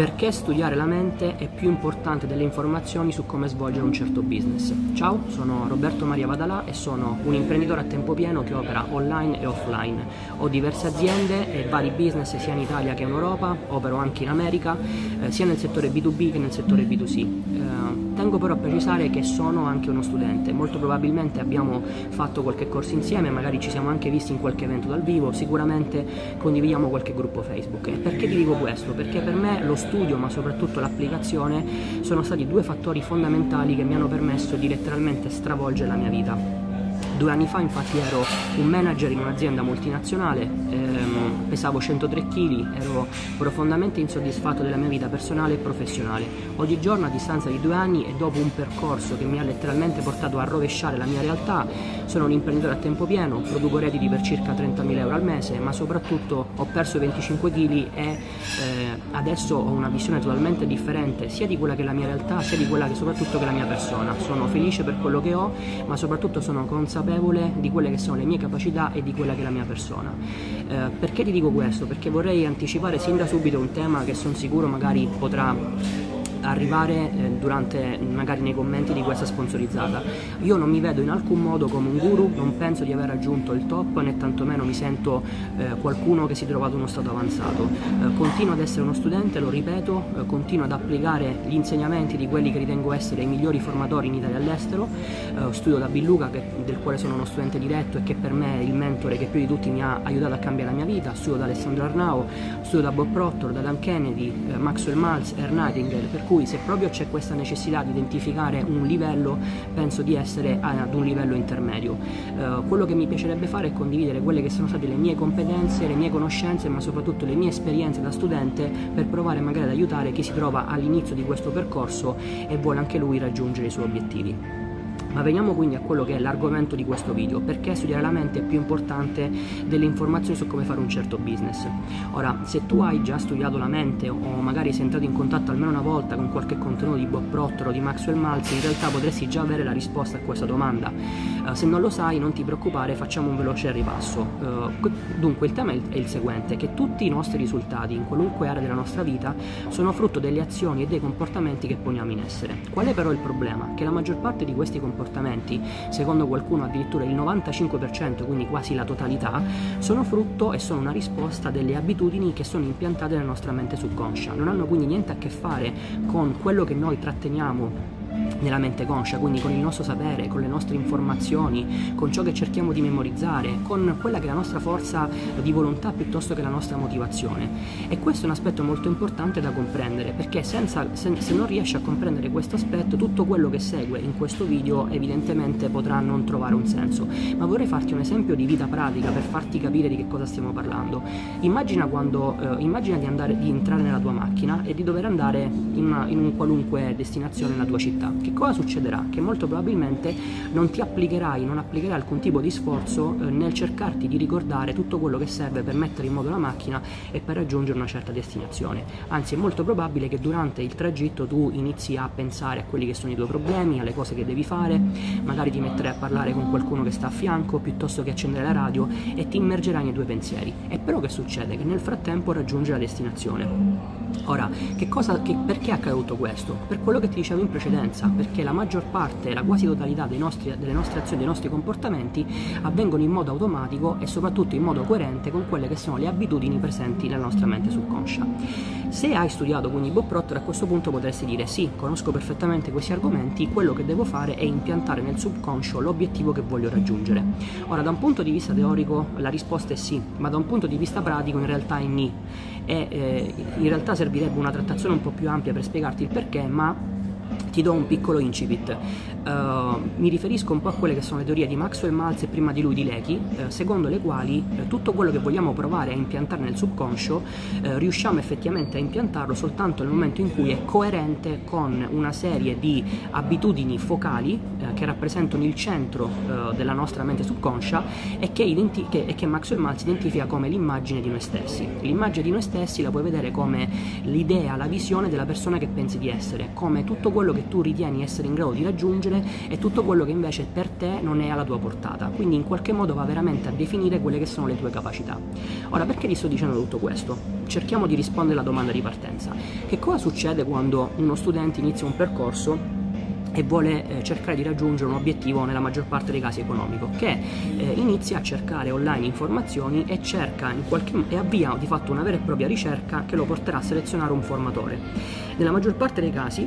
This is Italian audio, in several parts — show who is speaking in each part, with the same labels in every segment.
Speaker 1: Perché studiare la mente è più importante delle informazioni su come svolgere un certo business. Ciao, sono Roberto Maria Vadalà e sono un imprenditore a tempo pieno che opera online e offline. Ho diverse aziende e vari business sia in Italia che in Europa, opero anche in America, eh, sia nel settore B2B che nel settore B2C. Eh, tengo però a precisare che sono anche uno studente, molto probabilmente abbiamo fatto qualche corso insieme, magari ci siamo anche visti in qualche evento dal vivo, sicuramente condividiamo qualche gruppo Facebook. E perché ti dico questo? Perché per me lo studio ma soprattutto l'applicazione sono stati due fattori fondamentali che mi hanno permesso di letteralmente stravolgere la mia vita. Due anni fa infatti ero un manager in un'azienda multinazionale, ehm, pesavo 103 kg, ero profondamente insoddisfatto della mia vita personale e professionale. Oggigiorno a distanza di due anni e dopo un percorso che mi ha letteralmente portato a rovesciare la mia realtà, sono un imprenditore a tempo pieno, produco redditi per circa 30.000 euro al mese, ma soprattutto ho perso 25 kg e eh, adesso ho una visione totalmente differente sia di quella che è la mia realtà sia di quella che soprattutto che è la mia persona. Sono felice per quello che ho, ma soprattutto sono consapevole di quelle che sono le mie capacità e di quella che è la mia persona. Eh, perché ti dico questo? Perché vorrei anticipare sin da subito un tema che sono sicuro magari potrà arrivare eh, durante magari nei commenti di questa sponsorizzata. Io non mi vedo in alcun modo come un guru, non penso di aver raggiunto il top né tantomeno mi sento eh, qualcuno che si trova ad uno stato avanzato. Eh, continuo ad essere uno studente, lo ripeto, eh, continuo ad applicare gli insegnamenti di quelli che ritengo essere i migliori formatori in Italia e all'estero. Eh, studio da Billuca, che, del quale sono uno studente diretto e che per me è il mentore che più di tutti mi ha aiutato a cambiare la mia vita. Studio da Alessandro Arnao, studio da Bob Proctor, da Dan Kennedy, eh, Maxwell Ernst Nightingale, per cui se proprio c'è questa necessità di identificare un livello, penso di essere ad un livello intermedio. Eh, quello che mi piacerebbe fare è condividere quelle che sono state le mie competenze, le mie conoscenze, ma soprattutto le mie esperienze da studente per provare magari ad aiutare chi si trova all'inizio di questo percorso e vuole anche lui raggiungere i suoi obiettivi. Ma veniamo quindi a quello che è l'argomento di questo video, perché studiare la mente è più importante delle informazioni su come fare un certo business. Ora, se tu hai già studiato la mente o magari sei entrato in contatto almeno una volta con qualche contenuto di Bob Proctor o di Maxwell Maltz, in realtà potresti già avere la risposta a questa domanda. Uh, se non lo sai, non ti preoccupare, facciamo un veloce ripasso. Uh, dunque, il tema è il seguente, che tutti i nostri risultati in qualunque area della nostra vita sono frutto delle azioni e dei comportamenti che poniamo in essere. Qual è però il problema? Che la maggior parte di questi comportamenti comportamenti, secondo qualcuno addirittura il 95%, quindi quasi la totalità, sono frutto e sono una risposta delle abitudini che sono impiantate nella nostra mente subconscia. Non hanno quindi niente a che fare con quello che noi tratteniamo nella mente conscia, quindi con il nostro sapere, con le nostre informazioni, con ciò che cerchiamo di memorizzare, con quella che è la nostra forza di volontà piuttosto che la nostra motivazione. E questo è un aspetto molto importante da comprendere, perché senza, se, se non riesci a comprendere questo aspetto, tutto quello che segue in questo video evidentemente potrà non trovare un senso. Ma vorrei farti un esempio di vita pratica per farti capire di che cosa stiamo parlando. Immagina, quando, eh, immagina di, andare, di entrare nella tua macchina e di dover andare in, una, in un qualunque destinazione nella tua città. Che cosa succederà? Che molto probabilmente non ti applicherai, non applicherai alcun tipo di sforzo eh, nel cercarti di ricordare tutto quello che serve per mettere in moto la macchina e per raggiungere una certa destinazione. Anzi, è molto probabile che durante il tragitto tu inizi a pensare a quelli che sono i tuoi problemi, alle cose che devi fare, magari ti metterai a parlare con qualcuno che sta a fianco piuttosto che accendere la radio e ti immergerai nei tuoi pensieri. E però che succede? Che nel frattempo raggiungi la destinazione. Ora, che cosa, che, perché è accaduto questo? Per quello che ti dicevo in precedenza, perché la maggior parte, la quasi totalità nostri, delle nostre azioni, dei nostri comportamenti avvengono in modo automatico e soprattutto in modo coerente con quelle che sono le abitudini presenti nella nostra mente subconscia. Se hai studiato quindi Bob Proctor a questo punto potresti dire sì, conosco perfettamente questi argomenti, quello che devo fare è impiantare nel subconscio l'obiettivo che voglio raggiungere. Ora, da un punto di vista teorico la risposta è sì, ma da un punto di vista pratico in realtà è ni. E eh, in realtà servirebbe una trattazione un po' più ampia per spiegarti il perché, ma ti do un piccolo incipit. Uh, mi riferisco un po' a quelle che sono le teorie di Maxwell Maltz e prima di lui di Lecky, uh, secondo le quali uh, tutto quello che vogliamo provare a impiantare nel subconscio riusciamo effettivamente a impiantarlo soltanto nel momento in cui è coerente con una serie di abitudini focali che rappresentano il centro della nostra mente subconscia e che, identi- che, e che Maxwell Maltz identifica come l'immagine di noi stessi. L'immagine di noi stessi la puoi vedere come l'idea, la visione della persona che pensi di essere, come tutto quello che tu ritieni essere in grado di raggiungere e tutto quello che invece per te non è alla tua portata. Quindi in qualche modo va veramente a definire quelle che sono le tue capacità. Ora, perché ti sto dicendo tutto questo? Cerchiamo di rispondere alla domanda di partenza. Che cosa succede quando uno studente inizia un percorso e vuole eh, cercare di raggiungere un obiettivo nella maggior parte dei casi economico, che eh, inizia a cercare online informazioni e, cerca qualche, e avvia di fatto una vera e propria ricerca che lo porterà a selezionare un formatore. Nella maggior parte dei casi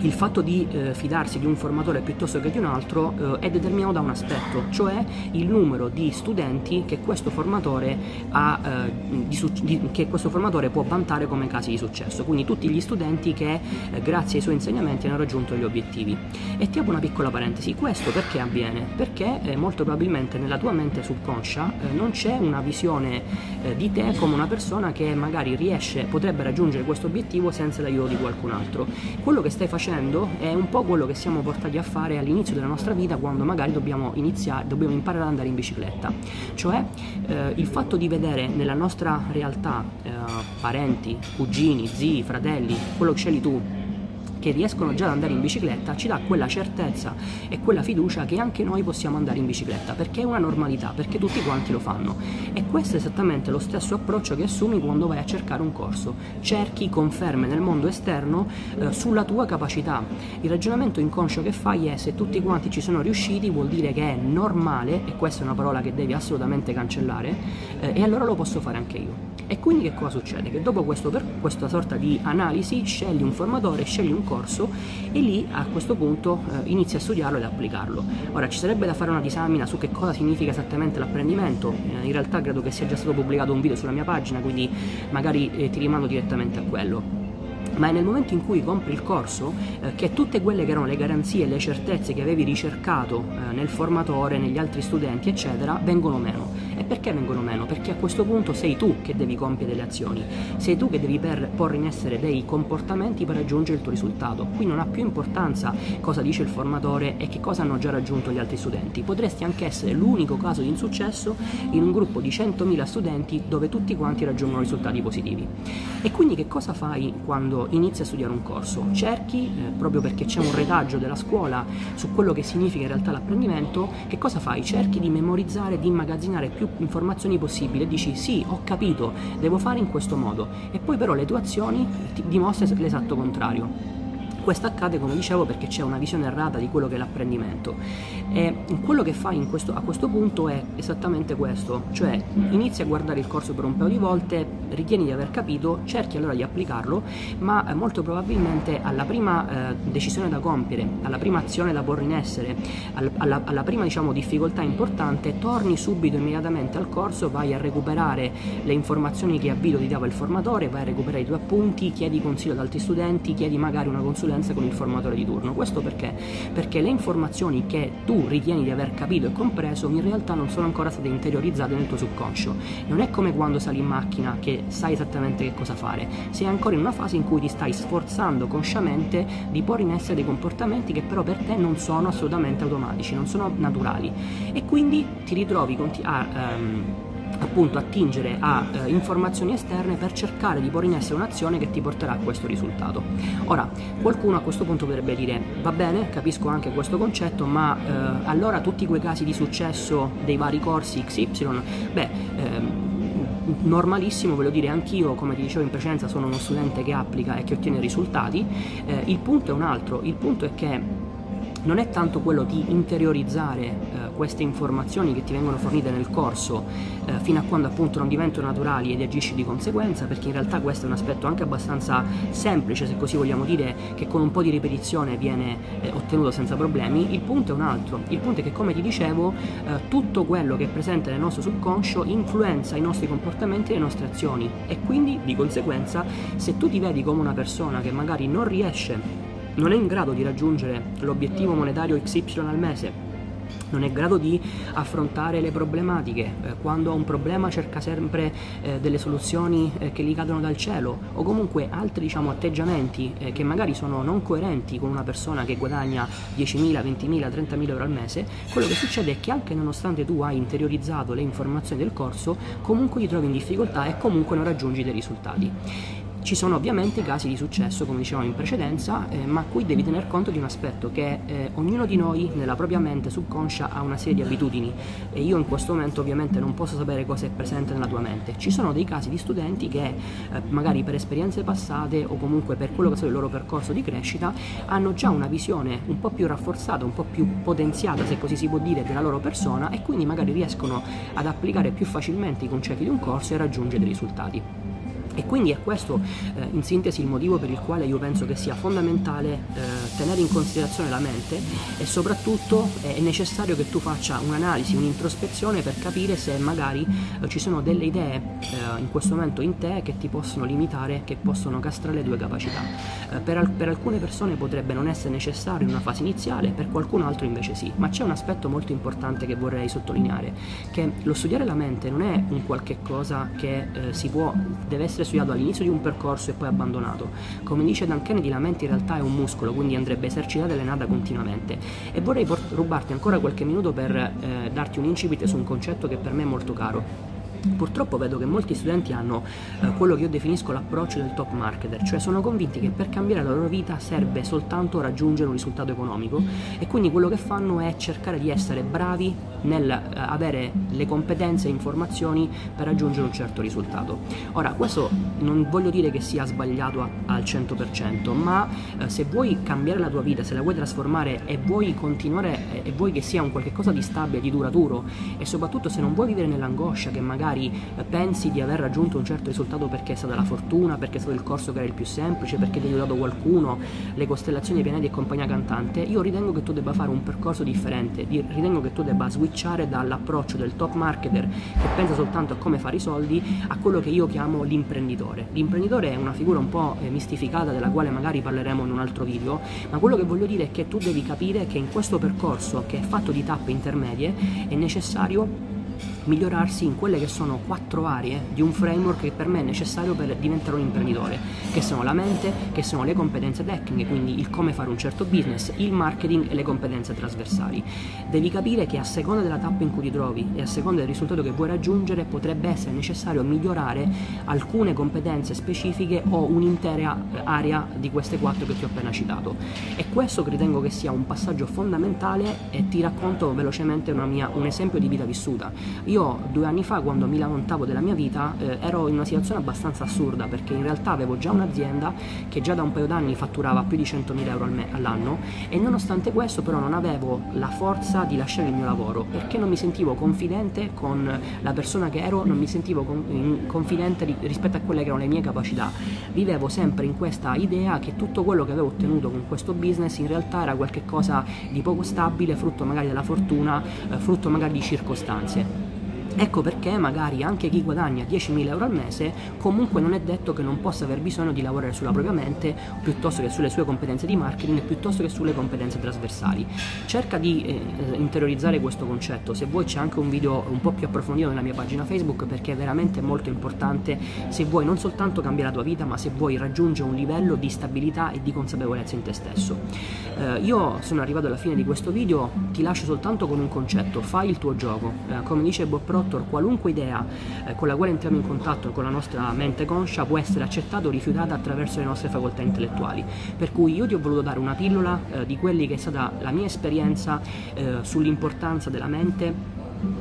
Speaker 1: il fatto di eh, fidarsi di un formatore piuttosto che di un altro eh, è determinato da un aspetto, cioè il numero di studenti che questo formatore, ha, eh, di, di, che questo formatore può vantare come casi di successo, quindi tutti gli studenti che eh, grazie ai suoi insegnamenti hanno raggiunto gli obiettivi. E ti apro una piccola parentesi, questo perché avviene? Perché eh, molto probabilmente nella tua mente subconscia eh, non c'è una visione di te come una persona che magari riesce, potrebbe raggiungere questo obiettivo senza l'aiuto di qualcun altro. Quello che stai facendo facendo è un po' quello che siamo portati a fare all'inizio della nostra vita quando magari dobbiamo iniziare, dobbiamo imparare ad andare in bicicletta. Cioè eh, il fatto di vedere nella nostra realtà eh, parenti, cugini, zii, fratelli, quello che scegli tu, che riescono già ad andare in bicicletta ci dà quella certezza e quella fiducia che anche noi possiamo andare in bicicletta perché è una normalità, perché tutti quanti lo fanno. E questo è esattamente lo stesso approccio che assumi quando vai a cercare un corso. Cerchi conferme nel mondo esterno eh, sulla tua capacità. Il ragionamento inconscio che fai è se tutti quanti ci sono riusciti vuol dire che è normale e questa è una parola che devi assolutamente cancellare eh, e allora lo posso fare anche io e quindi che cosa succede? Che dopo questo, questa sorta di analisi scegli un formatore, scegli un corso e lì a questo punto eh, inizi a studiarlo ed applicarlo. Ora ci sarebbe da fare una disamina su che cosa significa esattamente l'apprendimento, eh, in realtà credo che sia già stato pubblicato un video sulla mia pagina, quindi magari eh, ti rimando direttamente a quello ma è nel momento in cui compri il corso eh, che tutte quelle che erano le garanzie e le certezze che avevi ricercato eh, nel formatore, negli altri studenti, eccetera, vengono meno. E perché vengono meno? Perché a questo punto sei tu che devi compiere delle azioni, sei tu che devi per, porre in essere dei comportamenti per raggiungere il tuo risultato. Qui non ha più importanza cosa dice il formatore e che cosa hanno già raggiunto gli altri studenti. Potresti anche essere l'unico caso di insuccesso in un gruppo di 100.000 studenti dove tutti quanti raggiungono risultati positivi. E quindi che cosa fai quando inizi a studiare un corso, cerchi, eh, proprio perché c'è un retaggio della scuola su quello che significa in realtà l'apprendimento, che cosa fai? Cerchi di memorizzare, di immagazzinare più informazioni possibili e dici sì, ho capito, devo fare in questo modo e poi però le tue azioni ti dimostrano l'esatto contrario. Questo accade, come dicevo, perché c'è una visione errata di quello che è l'apprendimento. E quello che fai questo, a questo punto è esattamente questo, cioè inizi a guardare il corso per un paio di volte, ritieni di aver capito, cerchi allora di applicarlo, ma eh, molto probabilmente alla prima eh, decisione da compiere, alla prima azione da porre in essere, al, alla, alla, prima diciamo, difficoltà importante, torni subito immediatamente al corso, vai a recuperare le informazioni che a video ti dava il formatore, vai a recuperare i tuoi appunti, chiedi consiglio ad altri studenti, chiedi magari una consulenza consulenza con il formatore di turno. Questo perché? Perché le informazioni che tu ritieni di aver capito e compreso in realtà non sono ancora state interiorizzate nel tuo subconscio. Non è come quando sali in macchina che sai esattamente che cosa fare, sei ancora in una fase in cui ti stai sforzando consciamente di porre in essere dei comportamenti che però per te non sono assolutamente automatici, non sono naturali e quindi ti ritrovi a... Um, appunto attingere a eh, informazioni esterne per cercare di porre in essere un'azione che ti porterà a questo risultato. Ora, qualcuno a questo punto potrebbe dire va bene, capisco anche questo concetto, ma eh, allora tutti quei casi di successo dei vari corsi XY, beh, ehm, normalissimo, voglio dire, anch'io, come ti dicevo in precedenza, sono uno studente che applica e che ottiene risultati. Eh, il punto è un altro, il punto è che non è tanto quello di interiorizzare eh, queste informazioni che ti vengono fornite nel corso eh, fino a quando appunto non diventano naturali ed agisci di conseguenza, perché in realtà questo è un aspetto anche abbastanza semplice, se così vogliamo dire, che con un po' di ripetizione viene eh, ottenuto senza problemi. Il punto è un altro, il punto è che come ti dicevo, eh, tutto quello che è presente nel nostro subconscio influenza i nostri comportamenti e le nostre azioni e quindi di conseguenza se tu ti vedi come una persona che magari non riesce non è in grado di raggiungere l'obiettivo monetario XY al mese, non è in grado di affrontare le problematiche, eh, quando ha un problema cerca sempre eh, delle soluzioni eh, che gli cadono dal cielo o comunque altri diciamo, atteggiamenti che magari sono non coerenti con una persona che guadagna 10.000, 20.000, 30.000 euro al mese, quello che succede è che anche nonostante tu hai interiorizzato le informazioni del corso, comunque ti trovi in difficoltà e comunque non raggiungi dei risultati. Ci sono ovviamente casi di successo, come dicevamo in precedenza, eh, ma qui devi tener conto di un aspetto che eh, ognuno di noi nella propria mente subconscia ha una serie di abitudini e io in questo momento ovviamente non posso sapere cosa è presente nella tua mente. Ci sono dei casi di studenti che eh, magari per esperienze passate o comunque per quello che è il loro percorso di crescita hanno già una visione un po' più rafforzata, un po' più potenziata, se così si può dire, della loro persona e quindi magari riescono ad applicare più facilmente i concetti di un corso e raggiungere dei risultati. E quindi è questo eh, in sintesi il motivo per il quale io penso che sia fondamentale eh, tenere in considerazione la mente e soprattutto eh, è necessario che tu faccia un'analisi, un'introspezione per capire se magari eh, ci sono delle idee eh, in questo momento in te che ti possono limitare, che possono castrare le tue capacità. Eh, per, al- per alcune persone potrebbe non essere necessario in una fase iniziale, per qualcun altro invece sì, ma c'è un aspetto molto importante che vorrei sottolineare, che lo studiare la mente non è un qualche cosa che si può, deve essere essere studiato all'inizio di un percorso e poi abbandonato. Come dice Dan Kennedy, la mente in realtà è un muscolo, quindi andrebbe esercitata e allenata continuamente. E vorrei rubarti ancora qualche minuto per eh, darti un incipit su un concetto che per me è molto caro. Purtroppo vedo che molti studenti hanno eh, quello che io definisco l'approccio del top marketer, cioè sono convinti che per cambiare la loro vita serve soltanto raggiungere un risultato economico e quindi quello che fanno è cercare di essere bravi nel eh, avere le competenze e informazioni per raggiungere un certo risultato. Ora, questo non voglio dire che sia sbagliato a, al 100%, ma eh, se vuoi cambiare la tua vita, se la vuoi trasformare e vuoi continuare e vuoi che sia un qualche cosa di stabile, di duraturo e soprattutto se non vuoi vivere nell'angoscia che magari magari eh, pensi di aver raggiunto un certo risultato perché è stata la fortuna, perché è stato il corso che era il più semplice, perché ti ha aiutato qualcuno, le costellazioni, i pianeti e compagnia cantante, io ritengo che tu debba fare un percorso differente, ritengo che tu debba switchare dall'approccio del top marketer che pensa soltanto a come fare i soldi a quello che io chiamo l'imprenditore. L'imprenditore è una figura un po' eh, mistificata della quale magari parleremo in un altro video, ma quello che voglio dire è che tu devi capire che in questo percorso che è fatto di tappe intermedie è necessario migliorarsi in quelle che sono quattro aree di un framework che per me è necessario per diventare un imprenditore, che sono la mente, che sono le competenze tecniche, quindi il come fare un certo business, il marketing e le competenze trasversali. Devi capire che a seconda della tappa in cui ti trovi e a seconda del risultato che vuoi raggiungere potrebbe essere necessario migliorare alcune competenze specifiche o un'intera area di queste quattro che ti ho appena citato. E questo ritengo che sia un passaggio fondamentale e ti racconto velocemente mia, un esempio di vita vissuta. Io due anni fa, quando mi lamentavo della mia vita, eh, ero in una situazione abbastanza assurda perché in realtà avevo già un'azienda che già da un paio d'anni fatturava più di 100.000 euro al me- all'anno e nonostante questo però non avevo la forza di lasciare il mio lavoro perché non mi sentivo confidente con la persona che ero, non mi sentivo con- confidente ri- rispetto a quelle che erano le mie capacità. Vivevo sempre in questa idea che tutto quello che avevo ottenuto con questo business in realtà era qualcosa di poco stabile, frutto magari della fortuna, eh, frutto magari di circostanze. Ecco perché magari anche chi guadagna 10.000 euro al mese comunque non è detto che non possa aver bisogno di lavorare sulla propria mente piuttosto che sulle sue competenze di marketing piuttosto che sulle competenze trasversali. Cerca di eh, interiorizzare questo concetto, se vuoi c'è anche un video un po' più approfondito nella mia pagina Facebook perché è veramente molto importante se vuoi non soltanto cambiare la tua vita ma se vuoi raggiungere un livello di stabilità e di consapevolezza in te stesso. Eh, io sono arrivato alla fine di questo video, ti lascio soltanto con un concetto, fai il tuo gioco, eh, come dice Bob Pro Doctor, qualunque idea eh, con la quale entriamo in contatto con la nostra mente conscia può essere accettata o rifiutata attraverso le nostre facoltà intellettuali. Per cui io ti ho voluto dare una pillola eh, di quelli che è stata la mia esperienza eh, sull'importanza della mente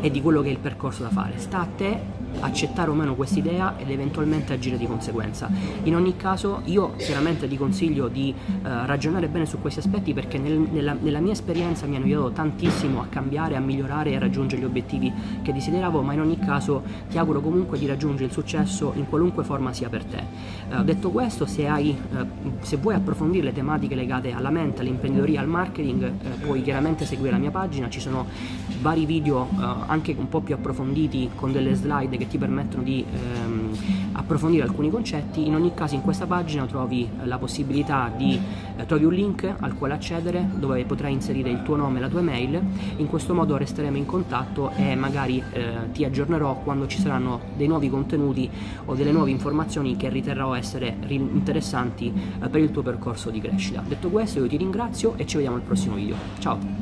Speaker 1: e di quello che è il percorso da fare. Sta a te accettare o meno questa idea ed eventualmente agire di conseguenza. In ogni caso io chiaramente ti consiglio di eh, ragionare bene su questi aspetti perché nel, nella, nella, mia esperienza mi hanno aiutato tantissimo a cambiare, a migliorare e a raggiungere gli obiettivi che desideravo, ma in ogni caso ti auguro comunque di raggiungere il successo in qualunque forma sia per te. Eh, detto questo, se, hai, eh, se, vuoi approfondire le tematiche legate alla mente, all'imprenditoria, al marketing, eh, puoi chiaramente seguire la mia pagina, ci sono vari video eh, anche un po' più approfonditi con delle slide che ti permettono di ehm, approfondire alcuni concetti. In ogni caso in questa pagina trovi eh, la possibilità di eh, trovi un link al quale accedere dove potrai inserire il tuo nome e la tua email. In questo modo resteremo in contatto e magari eh, ti aggiornerò quando ci saranno dei nuovi contenuti o delle nuove informazioni che riterrò essere interessanti eh, per il tuo percorso di crescita. Detto questo io ti ringrazio e ci vediamo al prossimo video. Ciao!